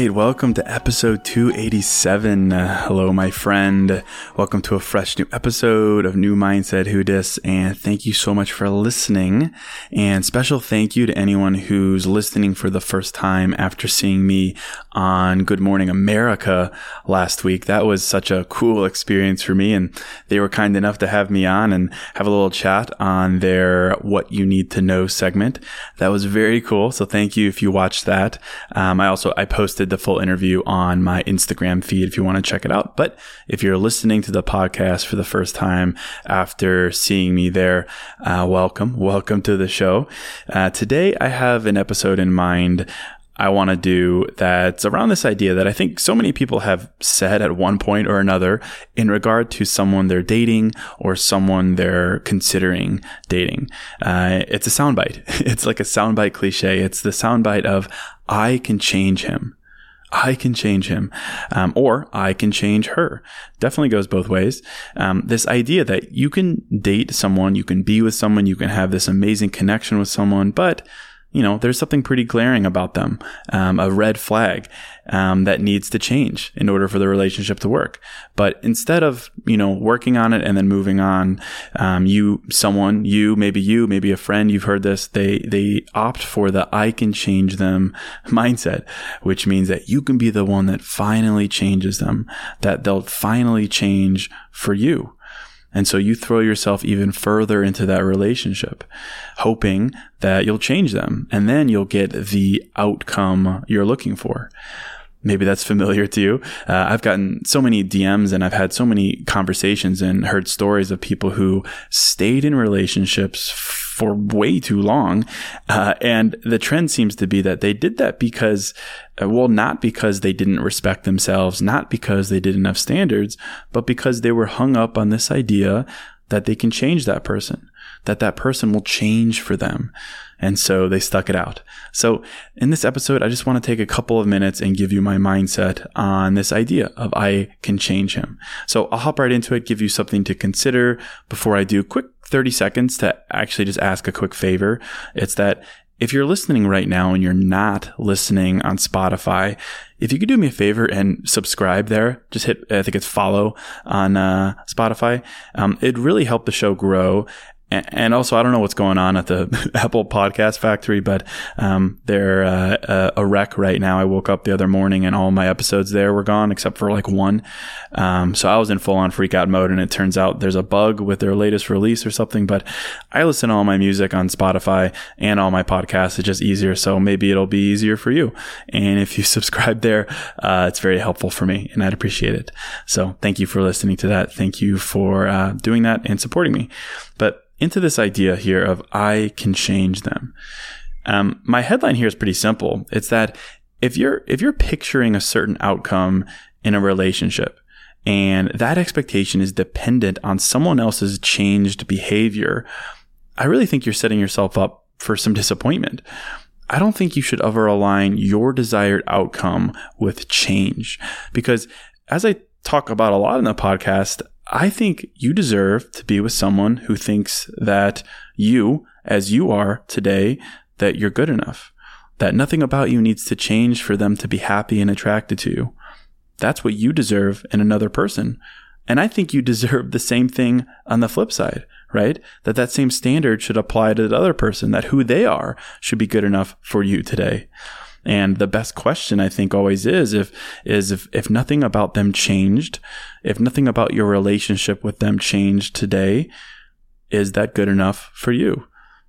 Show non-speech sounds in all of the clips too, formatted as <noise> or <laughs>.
Right, welcome to episode 287. Uh, hello, my friend. Welcome to a fresh new episode of New Mindset Who Dis, and thank you so much for listening. And special thank you to anyone who's listening for the first time after seeing me on Good Morning America last week. That was such a cool experience for me, and they were kind enough to have me on and have a little chat on their What You Need to Know segment. That was very cool. So thank you if you watched that. Um, I also I posted the full interview on my Instagram feed if you want to check it out. But if you're listening to the podcast for the first time after seeing me there, uh, welcome, welcome to the show. Uh, today I have an episode in mind I want to do that's around this idea that I think so many people have said at one point or another in regard to someone they're dating or someone they're considering dating. Uh, it's a soundbite. <laughs> It's like a soundbite cliche. It's the soundbite of I can change him. I can change him, um, or I can change her. Definitely goes both ways. Um, this idea that you can date someone, you can be with someone, you can have this amazing connection with someone, but you know, there's something pretty glaring about them, um, a red flag um, that needs to change in order for the relationship to work. But instead of you know working on it and then moving on, um, you, someone, you, maybe you, maybe a friend, you've heard this, they they opt for the I can change them <laughs> mindset, which means that you can be the one that finally changes them, that they'll finally change for you. And so you throw yourself even further into that relationship, hoping that you'll change them and then you'll get the outcome you're looking for. Maybe that's familiar to you. Uh, I've gotten so many DMs and I've had so many conversations and heard stories of people who stayed in relationships for way too long. Uh, and the trend seems to be that they did that because, uh, well, not because they didn't respect themselves, not because they didn't have standards, but because they were hung up on this idea that they can change that person, that that person will change for them. And so they stuck it out. So in this episode, I just want to take a couple of minutes and give you my mindset on this idea of I can change him. So I'll hop right into it, give you something to consider before I do quick 30 seconds to actually just ask a quick favor. It's that if you're listening right now and you're not listening on Spotify, if you could do me a favor and subscribe there, just hit, I think it's follow on uh, Spotify. Um, it'd really help the show grow and also I don't know what's going on at the <laughs> Apple Podcast Factory, but um, they're uh, a wreck right now. I woke up the other morning and all my episodes there were gone except for like one. Um, so I was in full on freak out mode, and it turns out there's a bug with their latest release or something. But I listen to all my music on Spotify and all my podcasts. It's just easier, so maybe it'll be easier for you. And if you <laughs> subscribe there, uh, it's very helpful for me, and I'd appreciate it. So thank you for listening to that. Thank you for uh, doing that and supporting me. But into this idea here of I can change them. Um, my headline here is pretty simple. It's that if you're if you're picturing a certain outcome in a relationship and that expectation is dependent on someone else's changed behavior, I really think you're setting yourself up for some disappointment. I don't think you should ever align your desired outcome with change because as I talk about a lot in the podcast, I think you deserve to be with someone who thinks that you, as you are today, that you're good enough, that nothing about you needs to change for them to be happy and attracted to you. That's what you deserve in another person. And I think you deserve the same thing on the flip side, right? That that same standard should apply to the other person, that who they are should be good enough for you today. And the best question I think always is if is if, if nothing about them changed, if nothing about your relationship with them changed today, is that good enough for you?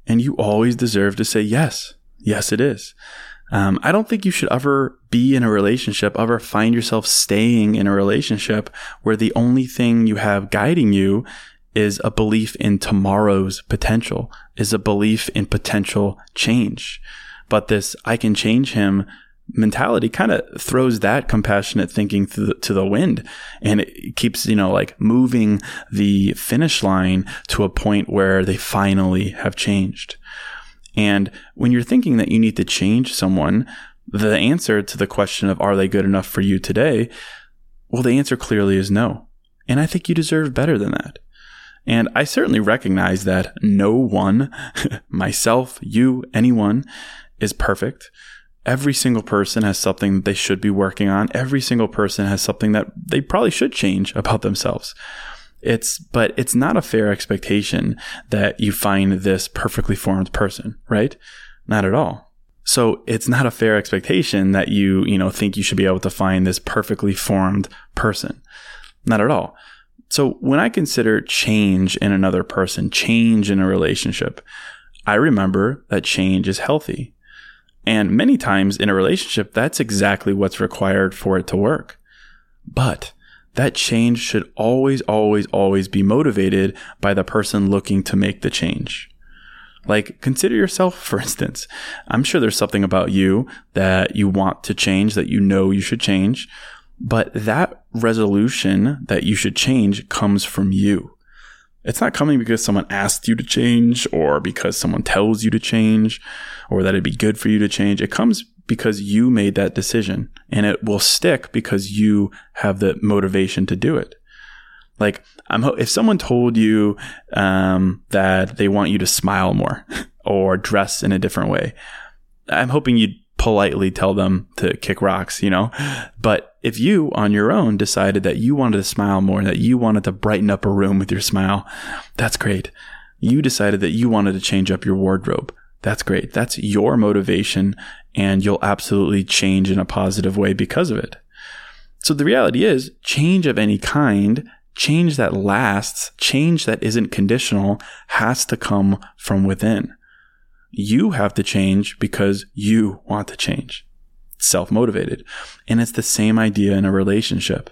And you always deserve to say yes. Yes, it is. Um, I don't think you should ever be in a relationship, ever find yourself staying in a relationship where the only thing you have guiding you is a belief in tomorrow's potential, is a belief in potential change. But this I can change him mentality kind of throws that compassionate thinking to the, to the wind and it keeps, you know, like moving the finish line to a point where they finally have changed. And when you're thinking that you need to change someone, the answer to the question of are they good enough for you today? Well, the answer clearly is no. And I think you deserve better than that. And I certainly recognize that no one, <laughs> myself, you, anyone, is perfect. Every single person has something they should be working on. Every single person has something that they probably should change <laughs> about themselves. It's, but it's not a fair expectation that you find this perfectly formed person, right? Not at all. So it's not a fair expectation that you, you know, think you should be able to find this perfectly formed person. Not at all. So when I consider change in another person, change in a relationship, I remember that change is healthy. And many times in a relationship, that's exactly what's required for it to work. But that change should always, always, always be motivated by the person looking to make the change. Like, consider yourself, for instance. I'm sure there's something about you that you want to change, that you know you should change, but that resolution that you should change comes from you. It's not coming because someone asked you to change or because someone tells you to change or that it'd be good for you to change. It comes because you made that decision and it will stick because you have the motivation to do it. Like, I'm, if someone told you um, that they want you to smile more <laughs> or dress in a different way, I'm hoping you'd politely tell them to kick rocks, you know? But if you on your own decided that you wanted to smile more, that you wanted to brighten up a room with your smile, that's great. You decided that you wanted to change up your wardrobe. That's great. That's your motivation and you'll absolutely change in a positive way because of it. So the reality is change of any kind, change that lasts, change that isn't conditional has to come from within. You have to change because you want to change. Self motivated. And it's the same idea in a relationship.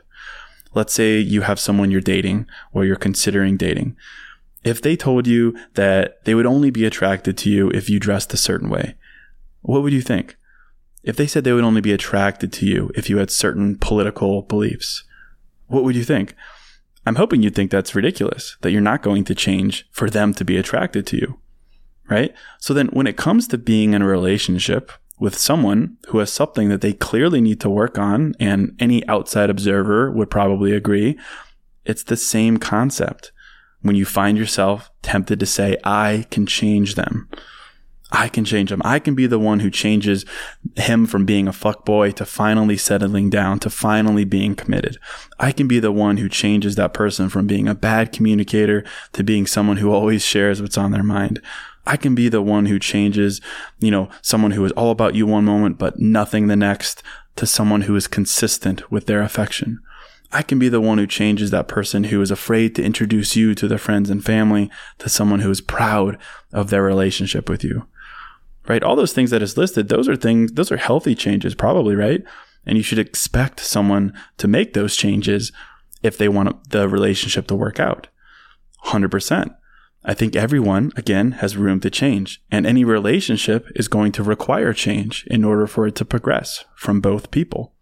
Let's say you have someone you're dating or you're considering dating. If they told you that they would only be attracted to you if you dressed a certain way, what would you think? If they said they would only be attracted to you if you had certain political beliefs, what would you think? I'm hoping you'd think that's ridiculous, that you're not going to change for them to be attracted to you right? So then when it comes to being in a relationship with someone who has something that they clearly need to work on, and any outside observer would probably agree, it's the same concept. When you find yourself tempted to say, I can change them. I can change him. I can be the one who changes him from being a fuckboy to finally settling down to finally being committed. I can be the one who changes that person from being a bad communicator to being someone who always shares what's on their mind. I can be the one who changes, you know, someone who is all about you one moment, but nothing the next to someone who is consistent with their affection. I can be the one who changes that person who is afraid to introduce you to their friends and family to someone who is proud of their relationship with you right? All those things that is listed, those are things, those are healthy changes, probably, right? And you should expect someone to make those changes if they want the relationship to work out. 100%. I think everyone, again, has room to change, and any relationship is going to require change in order for it to progress from both people.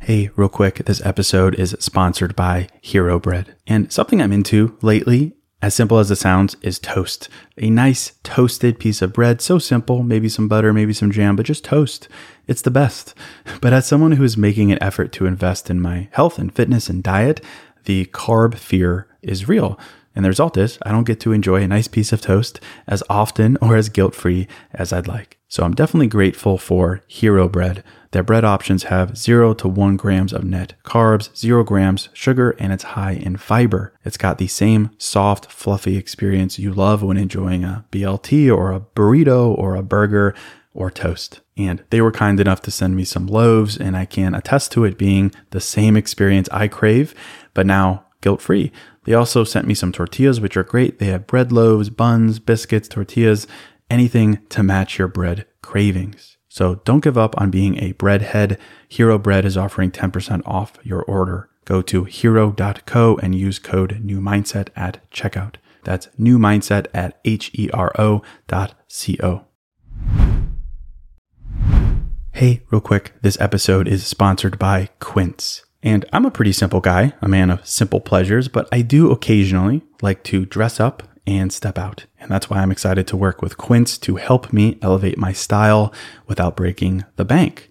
Hey, real quick, this episode is sponsored by Hero Bread. And something I'm into lately as simple as it sounds, is toast. A nice toasted piece of bread, so simple, maybe some butter, maybe some jam, but just toast. It's the best. <laughs> But as someone who is making an effort to invest in my health and fitness and diet, the carb fear is real. And the result is I don't get to enjoy a nice piece of toast as often or as guilt free as I'd like. So I'm definitely grateful for Hero Bread. Their bread options have 0 to 1 grams of net carbs, 0 grams sugar, and it's high in fiber. It's got the same soft, fluffy experience you love when enjoying a BLT or a burrito or a burger or toast. And they were kind enough to send me some loaves, and I can attest to it being the same experience I crave, but now guilt free. They also sent me some tortillas, which are great. They have bread loaves, buns, biscuits, tortillas, anything to match your bread cravings. So don't give up on being a breadhead. Hero Bread is offering 10% off your order. Go to hero.co and use code newmindset at checkout. That's newmindset at H E R O dot C O. Hey, real quick, this episode is sponsored by Quince. And I'm a pretty simple guy, a man of simple pleasures, but I do occasionally like to dress up and step out. And that's why I'm excited to work with Quince to help me elevate my style without breaking the bank.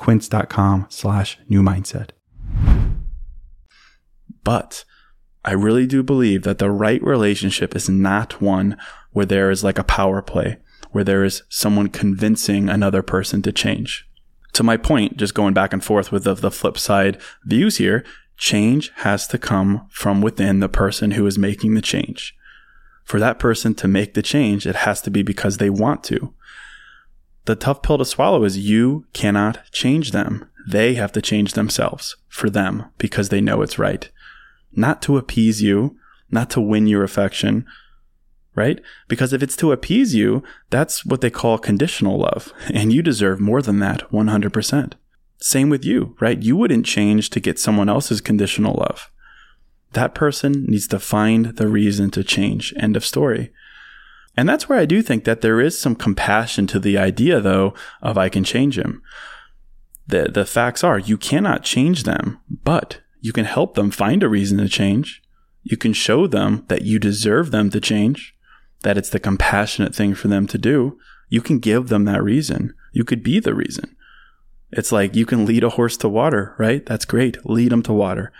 quince.com slash new mindset. But I really do believe that the right relationship is not one where there is like a power play, where there is someone convincing another person to change. To my point, just going back and forth with the, the flip side views here, change has to come from within the person who is making the change. For that person to make the change, it has to be because they want to the tough pill to swallow is you cannot change them. They have to change themselves for them because they know it's right. Not to appease you, not to win your affection, right? Because if it's to appease you, that's what they call conditional love. <laughs> And you deserve more than that 100%. Same with you, right? You wouldn't change to get someone else's conditional love. That person needs to find the reason to change. End of story. And that's where I do think that there is some compassion to the idea, though, of I can change him. The, the facts are you cannot change them, but you can help them find a reason to change. You can show them that you deserve them to change, that it's the compassionate thing for them to do. You can give them that reason. You could be the reason. It's like you can lead a horse to water, right? That's great. Lead them to water,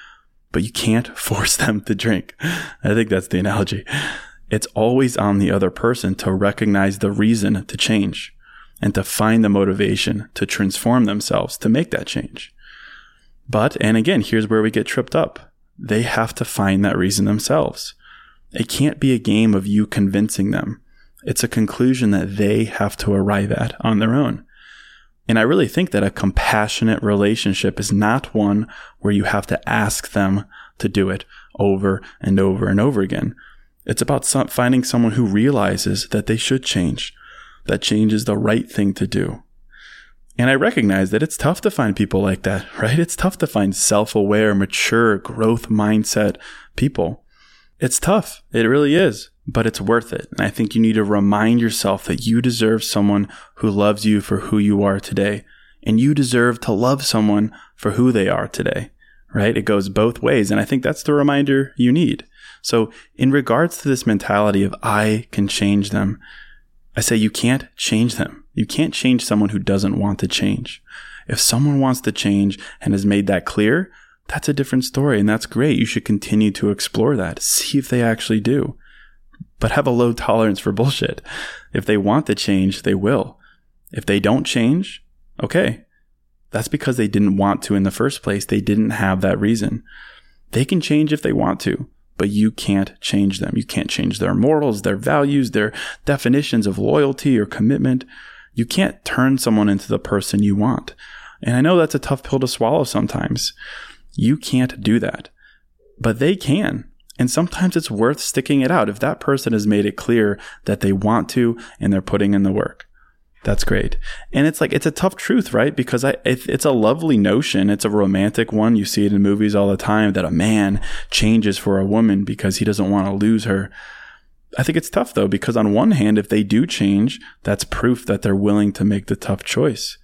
but you can't <laughs> force them to drink. I think that's the analogy. It's always on the other person to recognize the reason to change and to find the motivation to transform themselves to make that change. But, and again, here's where we get tripped up. They have to find that reason themselves. It can't be a game of you convincing them. It's a conclusion that they have to arrive at on their own. And I really think that a compassionate relationship is not one where you have to ask them to do it over and over and over again. It's about some, finding someone who realizes that they should change, that change is the right thing to do. And I recognize that it's tough to find people like that, <laughs> right? It's tough to find self aware, mature, growth mindset people. It's tough. It really is, but it's worth it. And I think you need to remind yourself that you deserve someone who loves you for who you are today. And you deserve to love someone for who they are today, right? It goes both ways. And I think that's the reminder you need. So in regards to this mentality of I can change them, I say you can't change them. You can't change someone who doesn't want to change. If someone wants to change and has made that clear, that's a different story and that's great. You should continue to explore that. See if they actually do. But have a low tolerance for bullshit. If they want to change, they will. If they don't change, okay. That's because they didn't want to in the first place. They didn't have that reason. They can change if they want to, but you can't change them. You can't change their morals, their values, their definitions of loyalty or commitment. You can't turn someone into the person you want. And I know that's a tough pill to swallow sometimes. You can't do that, but they can. And sometimes it's worth sticking it out if that person has made it clear that they want to and they're putting in the work. That's great. And it's like, it's a tough truth, right? Because I, it, it's a lovely notion. It's a romantic one. You see it in movies all the time that a man changes for a woman because he doesn't want to lose her. I think it's tough though, because on one hand, if they do change, that's proof that they're willing to make the tough choice.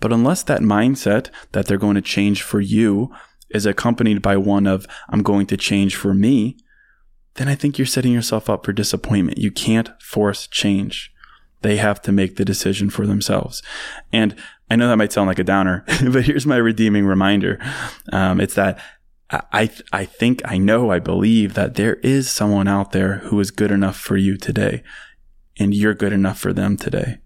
But unless that mindset that they're going to change for you is accompanied by one of, I'm going to change for me, then I think you're setting yourself up for disappointment. You can't force change. They have to make the decision for themselves. And I know that might sound like a downer, <laughs> but here's my redeeming reminder. Um, it's that I, I think, I know, I believe that there is someone out there who is good enough for you today and you're good enough for them today.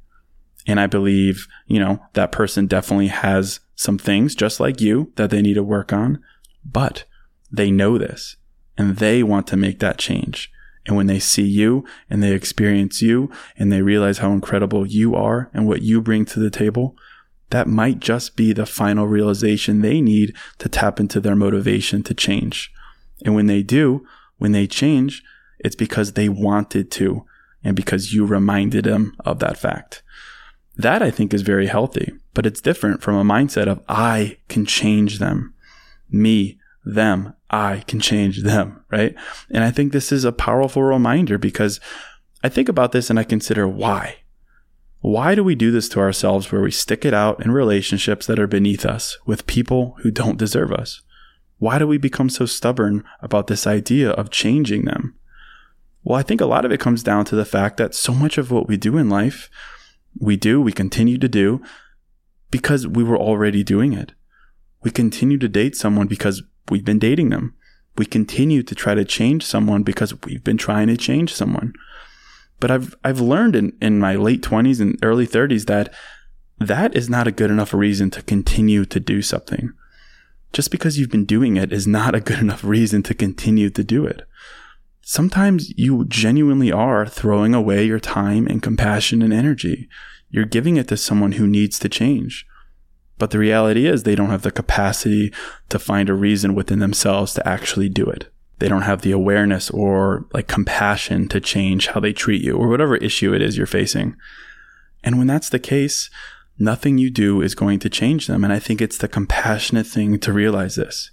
And I believe, you know, that person definitely has some things just like you that they need to work on, but they know this and they want to make that change. And when they see you and they experience you and they realize how incredible you are and what you bring to the table, that might just be the final realization they need to tap into their motivation to change. And when they do, when they change, it's because they wanted to and because you reminded them of that fact. That I think is very healthy, but it's different from a mindset of I can change them. Me, them, I can change them, right? And I think this is a powerful reminder because I think about this and I consider why. Why do we do this to ourselves where we stick it out in relationships that are beneath us with people who don't deserve us? Why do we become so stubborn about this idea of changing them? Well, I think a lot of it comes down to the fact that so much of what we do in life we do, we continue to do because we were already doing it. We continue to date someone because we've been dating them. We continue to try to change someone because we've been trying to change someone. But I've, I've learned in, in my late twenties and early thirties that that is not a good enough reason to continue to do something. Just because you've been doing it is not a good <laughs> enough reason to continue to do it sometimes you genuinely are throwing away your time and compassion and energy. You're giving it to someone who needs to change. But the reality is they don't have the capacity to find a reason within themselves to actually do it. They don't have the awareness or like compassion to change how they treat you or whatever issue it is you're facing. And when that's the case, nothing you do is going to change them. And I think it's the compassionate thing to realize this.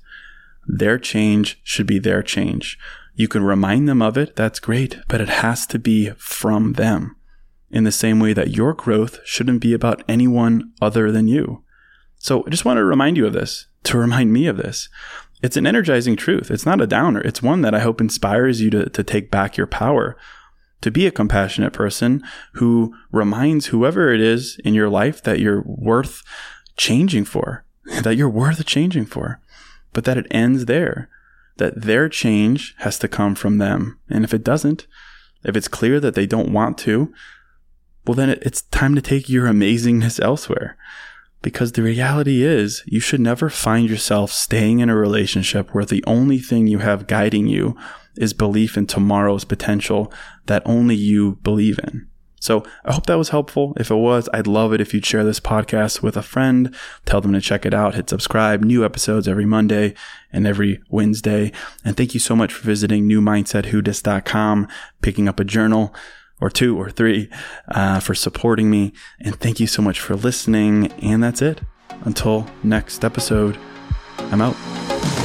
Their change should be their change. You can remind them of it. That's great, but it has to be from them in the same way that your growth shouldn't be about anyone other than you. So I just want to remind you of this, to remind me of this. It's an energizing truth. It's not a downer. It's one that I hope inspires you to, to take back your power, to be a compassionate person who reminds whoever it is in your life that you're worth changing for, that you're worth changing for, but that it ends there that their change has to come from them. And if it doesn't, if it's clear that they don't want to, well, then it's time to take your amazingness elsewhere. Because the reality is, you should never find yourself staying in a relationship where the only thing you have guiding you is belief in tomorrow's potential that only you believe in. So I hope that was helpful. If it was, I'd love it if you'd share this podcast with a friend, tell them to check it out, hit subscribe, new episodes every Monday and every Wednesday. And thank you so much for visiting newmindsetwhodis.com, picking up a journal or two or three uh, for supporting me. And thank you so much for listening. And that's it. Until next episode, I'm out.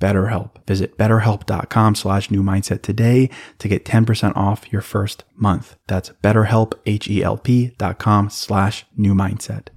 BetterHelp. Visit betterhelp.com slash new mindset today to get 10% off your first month. That's betterhelp, H-E-L-P dot com slash new mindset.